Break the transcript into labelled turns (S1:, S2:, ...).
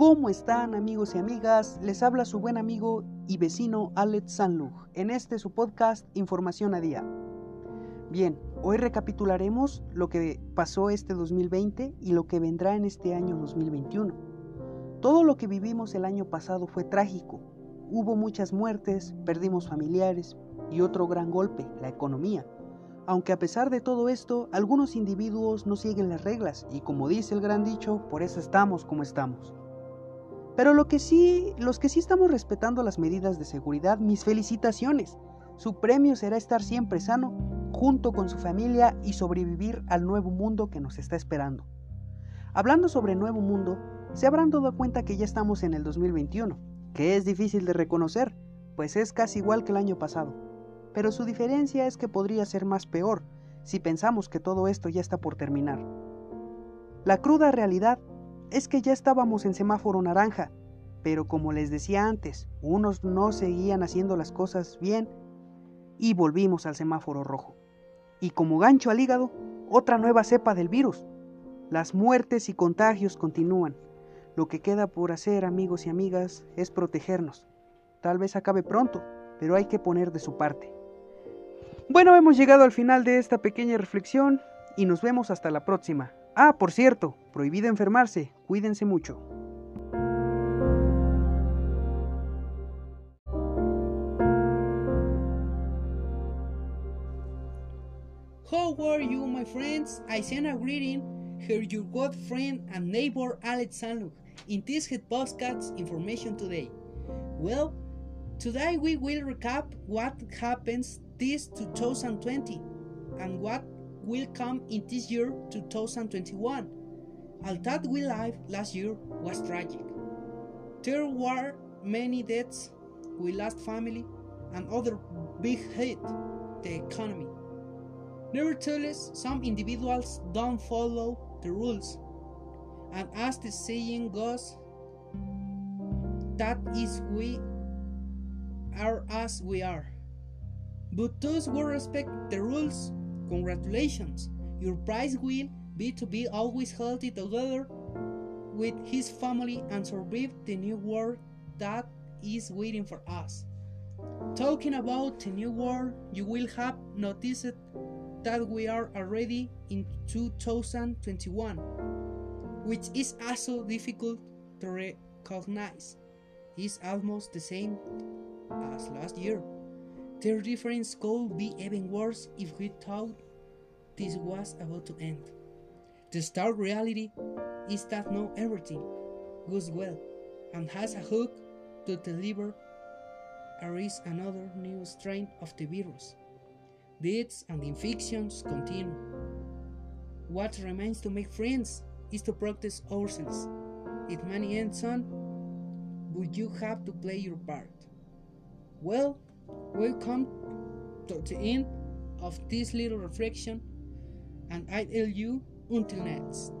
S1: ¿Cómo están amigos y amigas? Les habla su buen amigo y vecino Alex Sanlug en este su podcast Información a Día. Bien, hoy recapitularemos lo que pasó este 2020 y lo que vendrá en este año 2021. Todo lo que vivimos el año pasado fue trágico. Hubo muchas muertes, perdimos familiares y otro gran golpe, la economía. Aunque a pesar de todo esto, algunos individuos no siguen las reglas y como dice el gran dicho, por eso estamos como estamos. Pero lo que sí, los que sí estamos respetando las medidas de seguridad, mis felicitaciones. Su premio será estar siempre sano, junto con su familia y sobrevivir al nuevo mundo que nos está esperando. Hablando sobre nuevo mundo, se habrán dado cuenta que ya estamos en el 2021, que es difícil de reconocer, pues es casi igual que el año pasado. Pero su diferencia es que podría ser más peor si pensamos que todo esto ya está por terminar. La cruda realidad es que ya estábamos en semáforo naranja, pero como les decía antes, unos no seguían haciendo las cosas bien y volvimos al semáforo rojo. Y como gancho al hígado, otra nueva cepa del virus. Las muertes y contagios continúan. Lo que queda por hacer, amigos y amigas, es protegernos. Tal vez acabe pronto, pero hay que poner de su parte. Bueno, hemos llegado al final de esta pequeña reflexión y nos vemos hasta la próxima. Ah, por cierto, prohibido enfermarse, cuídense mucho.
S2: How are you, my friends? I send a greeting. Here, your good friend and neighbor Alex Sanluk in this head podcast information today. Well, today we will recap what happens this 2020 and what will come in this year 2021. All that we live last year was tragic. There were many deaths, we lost family, and other big hit the economy. Nevertheless, some individuals don't follow the rules, and as the saying goes, that is we are as we are. But those who respect the rules Congratulations! Your prize will be to be always healthy together with his family and survive the new world that is waiting for us. Talking about the new world, you will have noticed that we are already in 2021, which is also difficult to recognize. It's almost the same as last year. Their difference could be even worse if we thought this was about to end. The stark reality is that not everything goes well and has a hook to deliver there is another new strain of the virus. Deaths and infections continue. What remains to make friends is to practice ourselves. It may end soon, but you have to play your part. Well, Welcome to the end of this little reflection, and I tell you until next.